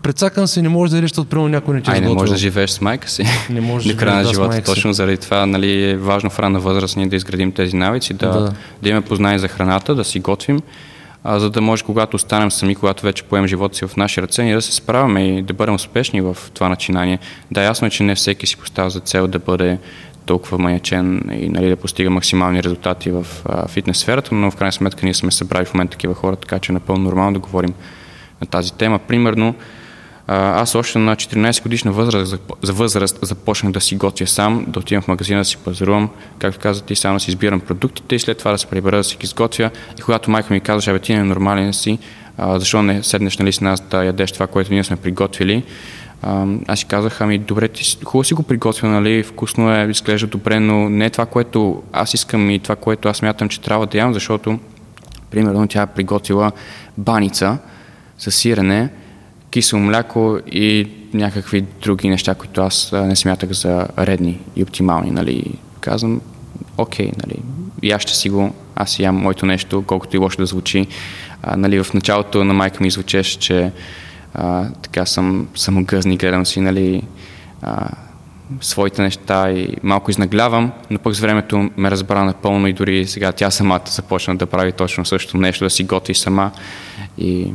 Предсакан си, не може да идеш, от примерно някой не ти Ай, не можеш да живееш с майка си. Не можеш До края на живота. Точно заради това нали, е важно в ранна възраст ние да изградим тези навици, да, да. да имаме познание за храната, да си готвим, а, за да може, когато останем сами, когато вече поем живота си в наши ръце, ние да се справяме и да бъдем успешни в това начинание. Да, ясно е, че не всеки си поставя за цел да бъде толкова маячен и нали, да постига максимални резултати в фитнес сферата, но в крайна сметка ние сме събрали в момента такива хора, така че е напълно нормално да говорим на тази тема. Примерно, аз още на 14 годишна възраст, за възраст започнах да си готвя сам, да отивам в магазина да си пазарувам, както казах, и само да си избирам продуктите и след това да се прибера да си ги изготвя. И когато майка ми казваше, абе ти не е нормален си, а, защо не седнеш нали, с нас да ядеш това, което ние сме приготвили, аз си казах, ами добре, ти хубаво си го приготвя, нали, вкусно е, изглежда добре, но не е това, което аз искам и това, което аз мятам, че трябва да ям, защото, примерно, тя е приготвила баница с сирене, кисело мляко и някакви други неща, които аз не смятах за редни и оптимални. Нали. Казвам, окей, нали, и ще си го, аз ям моето нещо, колкото и лошо да звучи. А, нали, в началото на майка ми звучеше, че а, така съм самогъзни, гледам си нали, а, своите неща и малко изнаглявам, но пък с времето ме разбра напълно и дори сега тя самата започна да прави точно също нещо, да си готви сама и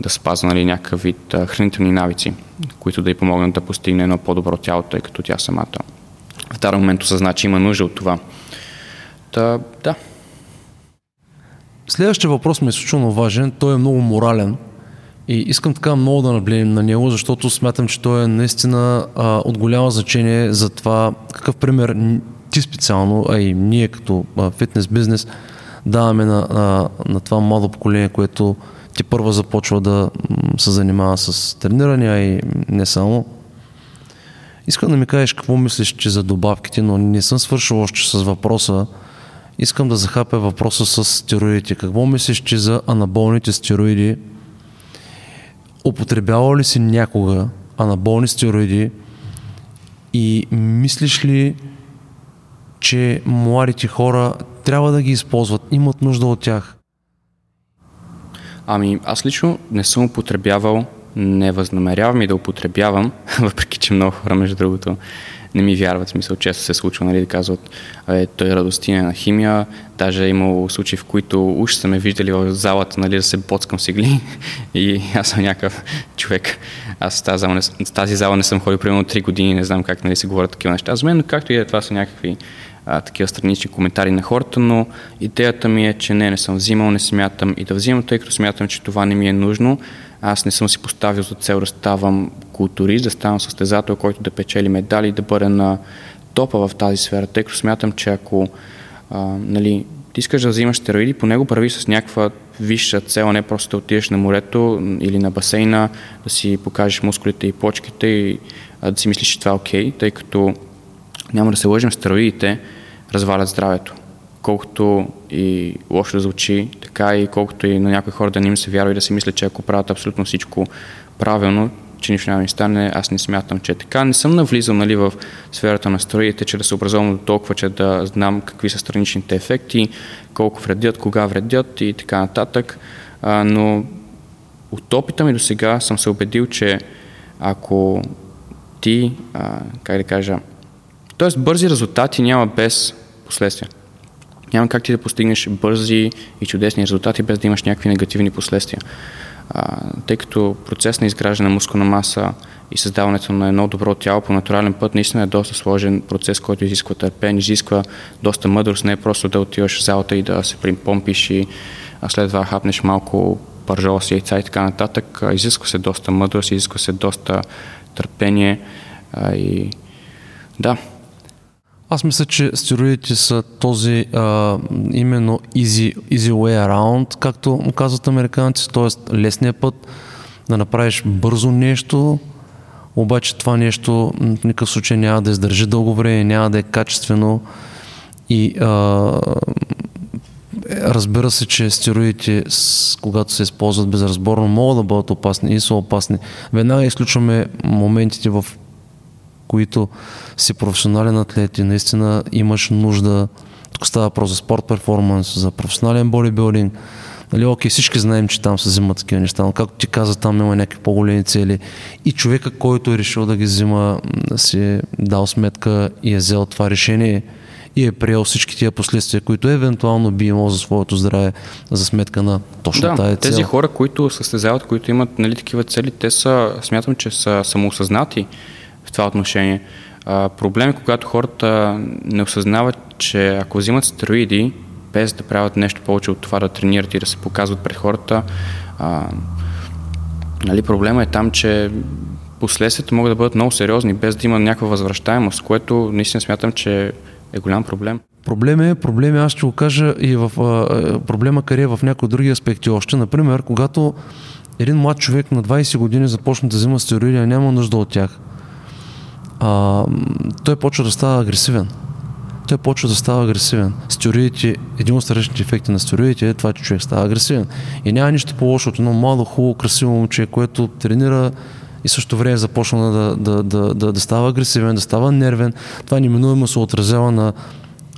да спазва нали, някакъв вид а, хранителни навици, които да й помогнат да постигне едно по-добро тяло, тъй като тя самата в даден момент осъзна, че има нужда от това. Та, да. Следващия въпрос ми е изключително важен. Той е много морален. И искам така много да наблегнем на него, защото смятам, че той е наистина а, от голямо значение за това какъв пример ти специално, а и ние като а, фитнес бизнес даваме на, на, на това младо поколение, което ти първа започва да се занимава с тренирания и не само. Искам да ми кажеш какво мислиш, че за добавките, но не съм свършил още с въпроса. Искам да захапя въпроса с стероидите. Какво мислиш, че за анаболните стероиди? Употребявал ли си някога анаболни стероиди и мислиш ли, че младите хора трябва да ги използват, имат нужда от тях? Ами, аз лично не съм употребявал, не възнамерявам и да употребявам, въпреки че много хора, между другото, не ми вярват, смисъл често се случва, нали, да казват, е, той е радостина на химия, даже е имало случаи, в които уж са ме виждали в залата, нали, да се боцкам с игли и аз съм някакъв човек. Аз тази зала не, тази зала не съм ходил примерно 3 години, не знам как нали, се говорят такива неща. За мен, но както и е, това са някакви а, такива странични коментари на хората, но идеята ми е, че не, не съм взимал, не смятам и да взимам, тъй като смятам, че това не ми е нужно. Аз не съм си поставил за цел да ставам културист, да ставам състезател, който да печели медали да бъда на топа в тази сфера, тъй като смятам, че ако а, нали, ти искаш да взимаш стероиди, по него прави с някаква висша цел, не просто да отидеш на морето или на басейна, да си покажеш мускулите и почките и а, да си мислиш, че това е окей, okay, тъй като няма да се лъжим, стероидите развалят здравето. Колкото и лошо да звучи, така и колкото и на някои хора да не им се вярва и да си мислят, че ако правят абсолютно всичко правилно, че нищо няма ми стане, аз не смятам, че е така. Не съм навлизал нали, в сферата на стероидите, че да се образувам до толкова, че да знам какви са страничните ефекти, колко вредят, кога вредят и така нататък. А, но от опита ми до сега съм се убедил, че ако ти, а, как да кажа, Тоест бързи резултати няма без последствия. няма как ти да постигнеш бързи и чудесни резултати без да имаш някакви негативни последствия. А, тъй като процес на изграждане на мускулна маса и създаването на едно добро тяло по натурален път наистина е доста сложен процес, който изисква търпение, изисква доста мъдрост, не е просто да отиваш в залата и да се примпомпиш и след това хапнеш малко пържола с яйца и така нататък. Изисква се доста мъдрост, изисква се доста търпение а, и да, аз мисля, че стероидите са този а, именно easy, easy way around, както казват американци, т.е. лесният път да направиш бързо нещо, обаче това нещо в никакъв случай няма да издържи дълго време, няма да е качествено и а, разбира се, че стероидите, когато се използват безразборно, могат да бъдат опасни и са опасни. Веднага изключваме моментите, в които си професионален атлет и наистина имаш нужда, тук става въпрос за спорт перформанс, за професионален бодибилдинг, Нали, окей, всички знаем, че там се взимат такива неща, но както ти каза, там има някакви по-големи цели. И човека, който е решил да ги взима, си е дал сметка и е взел това решение и е приел всички тия последствия, които евентуално би имал за своето здраве за сметка на точно да, тая цел. тези хора, които състезават, които имат нали, такива цели, те са, смятам, че са самоосъзнати в това отношение. А, проблем е, когато хората не осъзнават, че ако взимат стероиди, без да правят нещо повече от това да тренират и да се показват пред хората, а, нали, проблема е там, че последствията могат да бъдат много сериозни, без да има някаква възвръщаемост, което наистина смятам, че е голям проблем. Проблем е, проблем е, аз ще го кажа и в а, проблема къде е в някои други аспекти още. Например, когато един млад човек на 20 години започне да взима стероиди, а няма нужда от тях а, той почва да става агресивен. Той почва да става агресивен. Стероидите, един от страничните ефекти на стероидите е това, че човек става агресивен. И няма нищо по-лошо от едно младо, хубаво, красиво момче, което тренира и също време започна да, да, да, да, да става агресивен, да става нервен. Това неминуемо се отразява на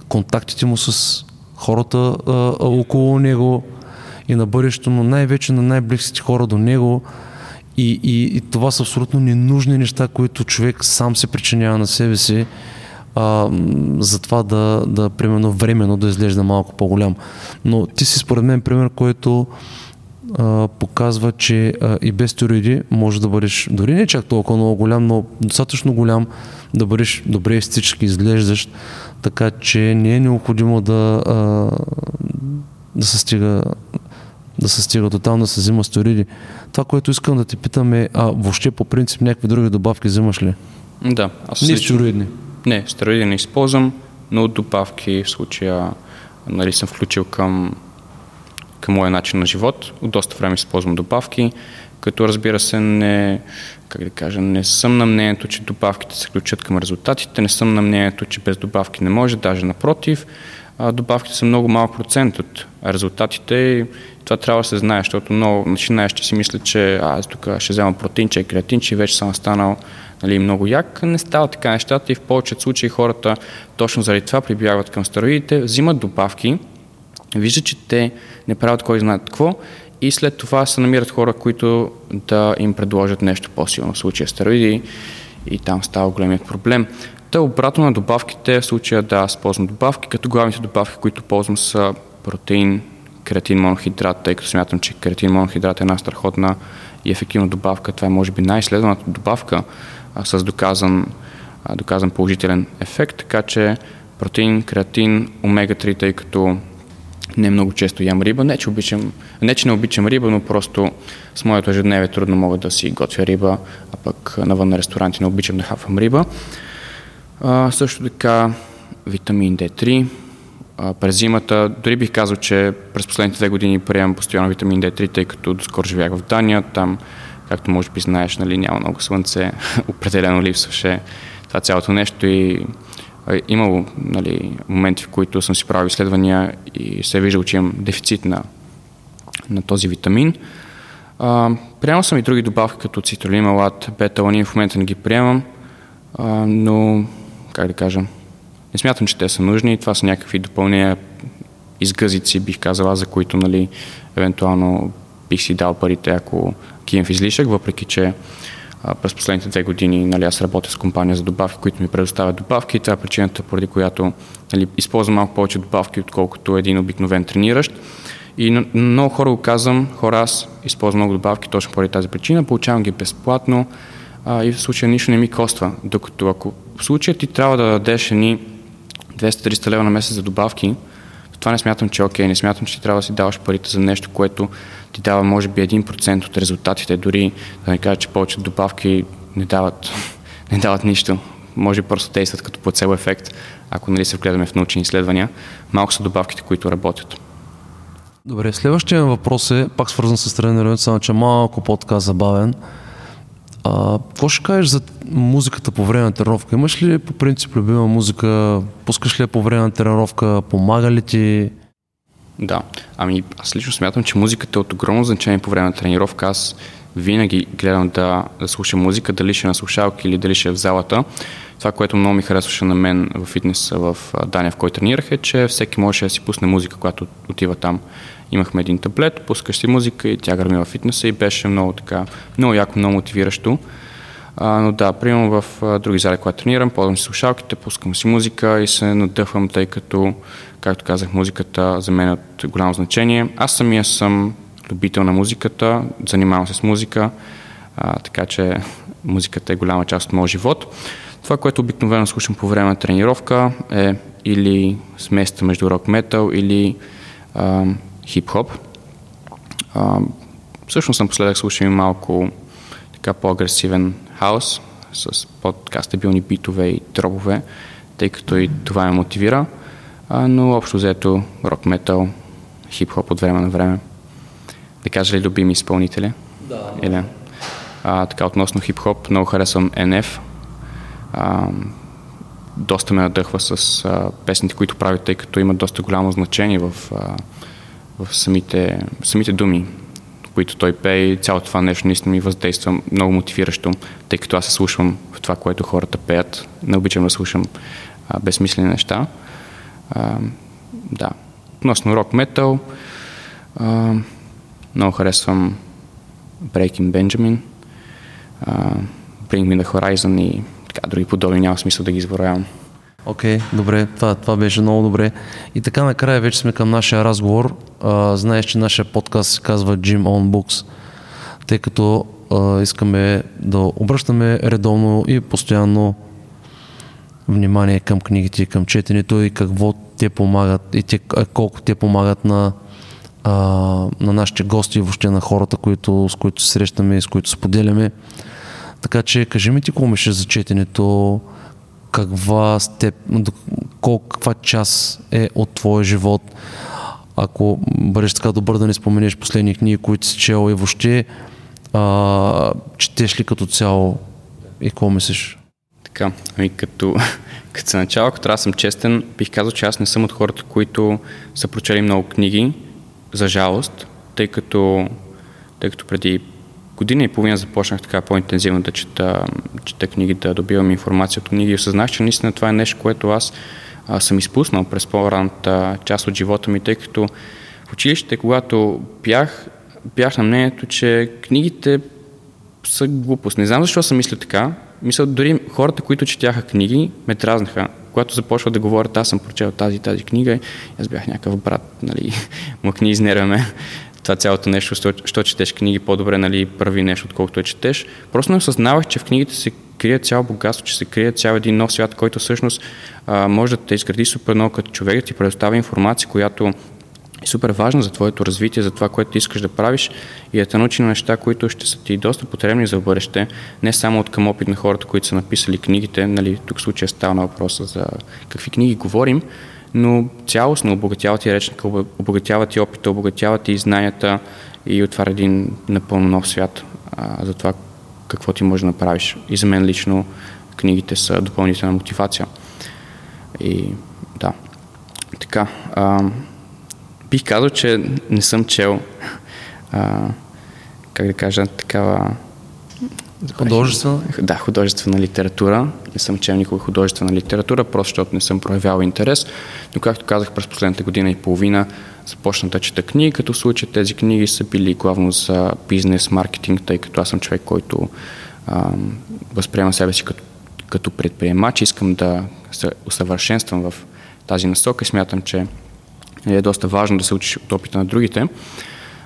контактите му с хората а, около него и на бъдещето, но най-вече на най-близките хора до него и, и, и това са абсолютно ненужни неща, които човек сам се причинява на себе си, а, за това да, да, примерно, временно да изглежда малко по-голям. Но ти си според мен пример, който а, показва, че а, и без стероиди може да бъдеш, дори не чак толкова много голям, но достатъчно голям, да бъдеш добре естетически изглеждащ, така че не е необходимо да, а, да се стига да се стига до там да се взима стериди. Това, което искам да те питам е, а въобще по принцип някакви други добавки взимаш ли? Да. Аз не стероидни? Не, стероиди не използвам, но добавки в случая нали, съм включил към, към моя начин на живот. От доста време използвам добавки, като разбира се не, как да кажа, не съм на мнението, че добавките се включат към резултатите, не съм на мнението, че без добавки не може, даже напротив, добавките са много малък процент от резултатите и това трябва да се знае, защото много начинаещи си мислят, че аз тук ще взема протеинче и креатинче и вече съм станал нали, много як. Не става така нещата и в повечето случаи хората точно заради това прибягват към стероидите, взимат добавки, виждат, че те не правят кой знае какво и след това се намират хора, които да им предложат нещо по-силно, в случая стероиди и там става големият проблем. Та обратно на добавките, в случая да, аз ползвам добавки, като главните добавки, които ползвам са протеин, креатин монохидрат, тъй като смятам, че креатин монохидрат е една страхотна и ефективна добавка. Това е може би най-изследваната добавка а, с доказан, а, доказан положителен ефект, така че протеин, креатин, омега-3, тъй като не много често ям риба. Не че, обичам, не, че не обичам риба, но просто с моето ежедневие трудно мога да си готвя риба, а пък навън на ресторанти не обичам да хапвам риба. А, също така витамин D3, а, през зимата. Дори бих казал, че през последните две години приемам постоянно витамин D3, тъй като доскоро живях в Дания. Там, както може би знаеш, нали, няма много слънце. Определено липсваше това цялото нещо и имало нали, моменти, в които съм си правил изследвания и се е виждал, че имам дефицит на, на този витамин. А, приемал съм и други добавки, като цитролималат, бета в момента не ги приемам, а, но, как да кажа, не смятам, че те са нужни. Това са някакви допълнения, изгъзици, бих казала, за които, нали, евентуално бих си дал парите, ако кием в излишък, въпреки че а, през последните две години нали, аз работя с компания за добавки, които ми предоставят добавки. Това е причината, поради която нали, използвам малко повече добавки, отколкото един обикновен трениращ. И много хора го казвам, хора аз използвам много добавки точно поради тази причина, получавам ги безплатно а, и в случая нищо не ми коства. Докато ако в случая ти трябва да дадеш ни 200-300 лева на месец за добавки, това не смятам, че е окей. Не смятам, че ти трябва да си даваш парите за нещо, което ти дава може би 1% от резултатите, дори да не кажа, че повечето добавки не дават, не дават нищо. Може би просто действат като плацебо ефект, ако нали се вгледаме в научни изследвания. Малко са добавките, които работят. Добре, следващия въпрос е, пак свързан с тренирането, само че малко по-така забавен. А, какво ще кажеш за музиката по време на тренировка? Имаш ли по принцип любима музика? Пускаш ли я по време на тренировка? Помага ли ти? Да, ами аз лично смятам, че музиката е от огромно значение по време на тренировка. Аз винаги гледам да, да слушам музика, дали ще е на слушалки или дали ще е в залата. Това, което много ми харесваше на мен в фитнеса в Дания, в който тренирах, е, че всеки може да си пусне музика, когато отива там. Имахме един таблет, пускаш си музика и тя гърми във фитнеса и беше много така, много яко, много мотивиращо. А, но да, примерно в други зали, когато тренирам, ползвам си слушалките, пускам си музика и се надъхвам, тъй като, както казах, музиката за мен е от голямо значение. Аз самия съм любител на музиката, занимавам се с музика, а, така че музиката е голяма част от моят живот. Това, което обикновено слушам по време на тренировка е или сместа между рок-метал или а, хип-хоп. А, всъщност напоследък слушам и малко така по-агресивен хаос с по-така стабилни битове и дробове, тъй като и това ме мотивира. А, но общо взето рок-метал, хип-хоп от време на време. Да кажа ли любими изпълнители? Да. Или? А, така, относно хип-хоп, много харесвам NF. А, доста ме надъхва с а, песните, които прави, тъй като имат доста голямо значение в, а, в самите, самите думи, които той пее и цялото това нещо наистина ми въздейства много мотивиращо, тъй като аз се слушам в това, което хората пеят. Не обичам да слушам а, безсмислени неща. А, да. Относно рок-метал, много харесвам Breaking Benjamin, uh, Bring Me The Horizon и така, други подобни, няма смисъл да ги изборявам. Окей, okay, добре, това, това беше много добре. И така накрая вече сме към нашия разговор. А, знаеш, че нашия подкаст се казва Gym on Books, тъй като а, искаме да обръщаме редовно и постоянно внимание към книгите и към четенето и какво те помагат и те, колко те помагат на, а, на нашите гости и въобще на хората, които, с които се срещаме и с които споделяме. Така че кажи ми ти какво мише за четенето, каква степ, каква част е от твоя живот, ако бъдеш така добър да не споменеш последни книги, които си чел и въобще а, четеш ли като цяло и какво мислиш? Така, ами като, като се начало, като аз съм честен, бих казал, че аз не съм от хората, които са прочели много книги, за жалост, тъй като, тъй като преди година и половина започнах така по-интензивно да чета, чета книги, да добивам информация от книги и осъзнах, че наистина това е нещо, което аз а, съм изпуснал през по-ранната част от живота ми, тъй като в училище, когато бях, бях на мнението, че книгите са глупост. Не знам защо съм мисля така. Мисля, дори хората, които четяха книги, ме дразнаха. Когато започва да говорят, аз съм прочел тази тази книга, аз бях някакъв брат, нали, мъкни, изнервяме това цялото нещо, що, четеш книги, по-добре нали, първи нещо, отколкото я четеш. Просто не осъзнавах, че в книгите се крие цяло богатство, че се крие цял един нов свят, който всъщност а, може да те изгради супер много като човек, да ти предоставя информация, която е супер важна за твоето развитие, за това, което ти искаш да правиш и да те научи на неща, които ще са ти доста потребни за бъдеще, не само от към опит на хората, които са написали книгите, нали, тук в случая става на въпроса за какви книги говорим, но цялостно обогатяват и речника, обогатяват и опита, обогатяват и знанията и отваря един напълно нов свят а, за това какво ти можеш да направиш. И за мен лично книгите са допълнителна мотивация. И да, така. А, бих казал, че не съм чел а, как да кажа, такава Художествена? Да, художествена литература. Не съм чел никога художествена литература, просто защото не съм проявял интерес. Но както казах, през последната година и половина започна да чета книги, като в случай тези книги са били главно за бизнес, маркетинг, тъй като аз съм човек, който а, възприемам себе си като, като предприемач, искам да се усъвършенствам в тази насока и смятам, че е доста важно да се учиш от опита на другите,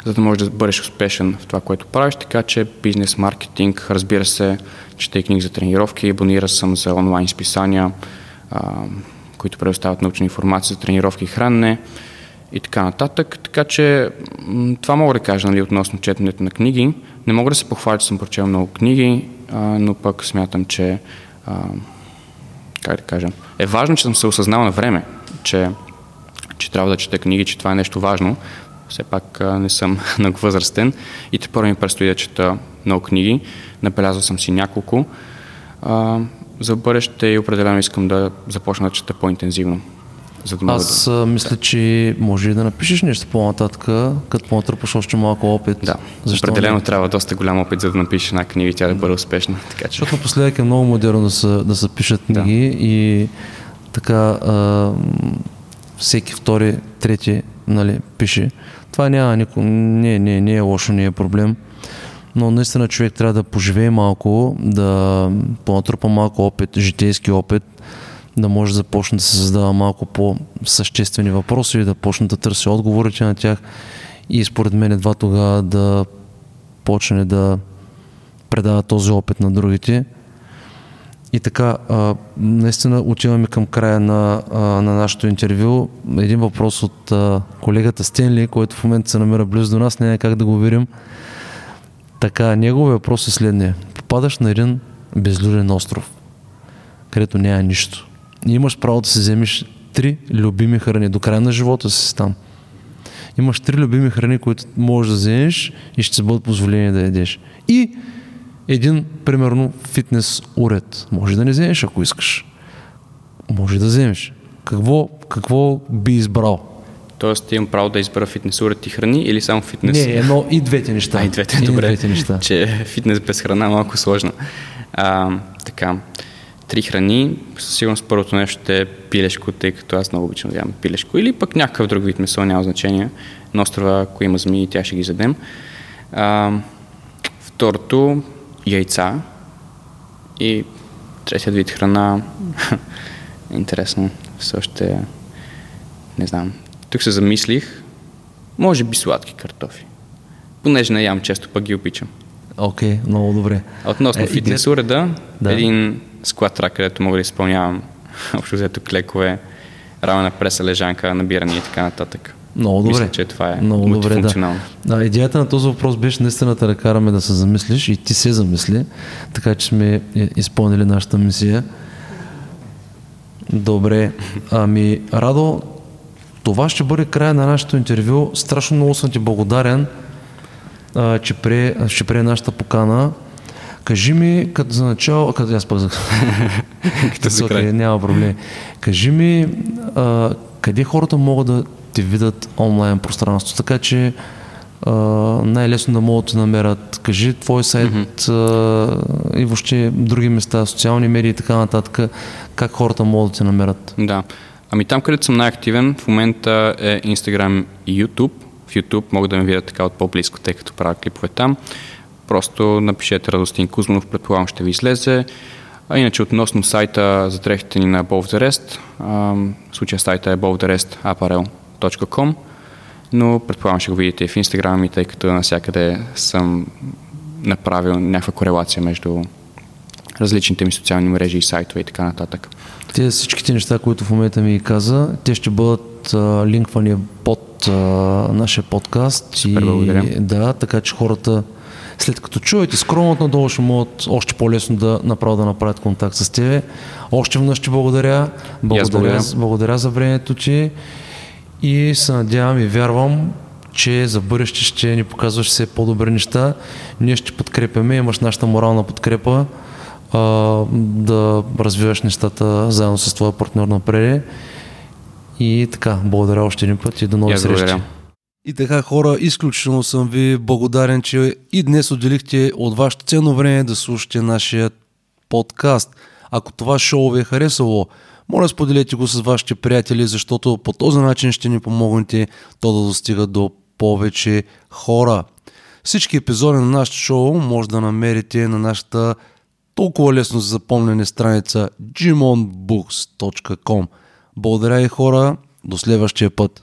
за да можеш да бъдеш успешен в това, което правиш. Така че бизнес, маркетинг, разбира се, чете книги за тренировки, абонира съм за онлайн списания, а, които предоставят научна информация за тренировки и хранене и така нататък. Така че това мога да кажа нали, относно четенето на книги. Не мога да се похваля, че съм прочел много книги, а, но пък смятам, че а, как да кажа, е важно, че съм се осъзнал на време, че, че трябва да чета книги, че това е нещо важно. Все пак не съм много възрастен и те първо ми предстои да чета много книги. Набелязал съм си няколко. А, за бъдеще и определено искам да започна да чета по-интензивно. За да Аз да... мисля, че може и да напишеш нещо по-нататък, като натрупаш още малко опит. Да, Защо определено не? трябва доста голям опит, за да напишеш една книга и тя да бъде успешна. Така, че... Защото напоследък е много модерно да се, да се пишат книги да. и така а, всеки втори, трети нали, пише. Това няма нико... не, не, не е лошо, не е проблем. Но наистина човек трябва да поживее малко, да понатрупа малко опит, житейски опит, да може да започне да се създава малко по-съществени въпроси и да почне да търси отговорите на тях и според мен едва тогава да почне да предава този опит на другите. И така, а, наистина отиваме към края на, а, на нашето интервю. Един въпрос от а, колегата Стенли, който в момента се намира близо до нас, е как да го видим. Така, неговият въпрос е следния. Попадаш на един безлюден остров, където няма нищо и имаш право да си вземеш три любими храни до края на живота си там. Имаш три любими храни, които можеш да вземеш и ще бъдат позволени да ядеш. И един, примерно, фитнес уред. Може да не вземеш, ако искаш. Може да вземеш. Какво, какво би избрал? Тоест имам право да избера фитнес уред и храни или само фитнес? Не, но и двете неща. А, и двете, и добре. Двете неща. Че фитнес без храна е малко сложно. А, така три храни, със сигурност първото нещо ще е пилешко, тъй като аз много обичам да ям пилешко. Или пък някакъв друг вид месо, няма значение. На острова, ако има змии, тя ще ги задем. А, второто, яйца. И третият вид храна, интересно, все още не знам. Тук се замислих, може би сладки картофи. Понеже не ям често, пък ги обичам. Окей, okay, много добре. Относно е, фитнес уреда, да. един склад трак, където мога да изпълнявам общо взето клекове, рамена преса, лежанка, набиране и така нататък. Много добре. Мисля, че това е Много добре, да. да. Идеята на този въпрос беше наистина да караме да се замислиш и ти се замисли, така че сме изпълнили нашата мисия. Добре. Ами, Радо, това ще бъде края на нашето интервю. Страшно много съм ти благодарен, а, че прие, ще прие нашата покана. Кажи ми, като за начало, като аз като за край. Няма проблем. Кажи ми, а, къде хората могат да те видят онлайн пространство, така че а, най-лесно да могат да намерят. Кажи твой сайт mm-hmm. а, и въобще други места, социални медии и така нататък, как хората могат да те намерят. Да. Ами там, където съм най-активен, в момента е Instagram и YouTube. В YouTube могат да ме видят така от по-близко, тъй като правя клипове там. Просто напишете Радостин Кузманов, предполагам ще ви излезе. А иначе относно сайта за дрехите ни на Above the Rest, в случая сайта е abovetherestapparel.com, но предполагам ще го видите в Instagram и тъй като навсякъде съм направил някаква корелация между различните ми социални мрежи и сайтове и така нататък. Те всичките неща, които в момента ми каза, те ще бъдат а, линквани под а, нашия подкаст. Супер, и, благодаря. Да, така че хората след като чуете скромното надолу, ще могат още по-лесно да направят да направят контакт с тебе. Още веднъж ти благодаря. Благодаря, благодаря. благодаря за времето ти и се надявам и вярвам, че за бъдеще ще ни показваш все по-добри неща. Ние ще подкрепяме, имаш нашата морална подкрепа а, да развиваш нещата заедно с твоя партньор напред. И така, благодаря още един път и до нови срещи. Благодаря. И така хора, изключително съм ви благодарен, че и днес отделихте от вашето ценно време да слушате нашия подкаст. Ако това шоу ви е харесало, моля споделете го с вашите приятели, защото по този начин ще ни помогнете то да достига до повече хора. Всички епизоди на нашото шоу може да намерите на нашата толкова лесно за запомнене страница jimonbooks.com Благодаря и хора, до следващия път.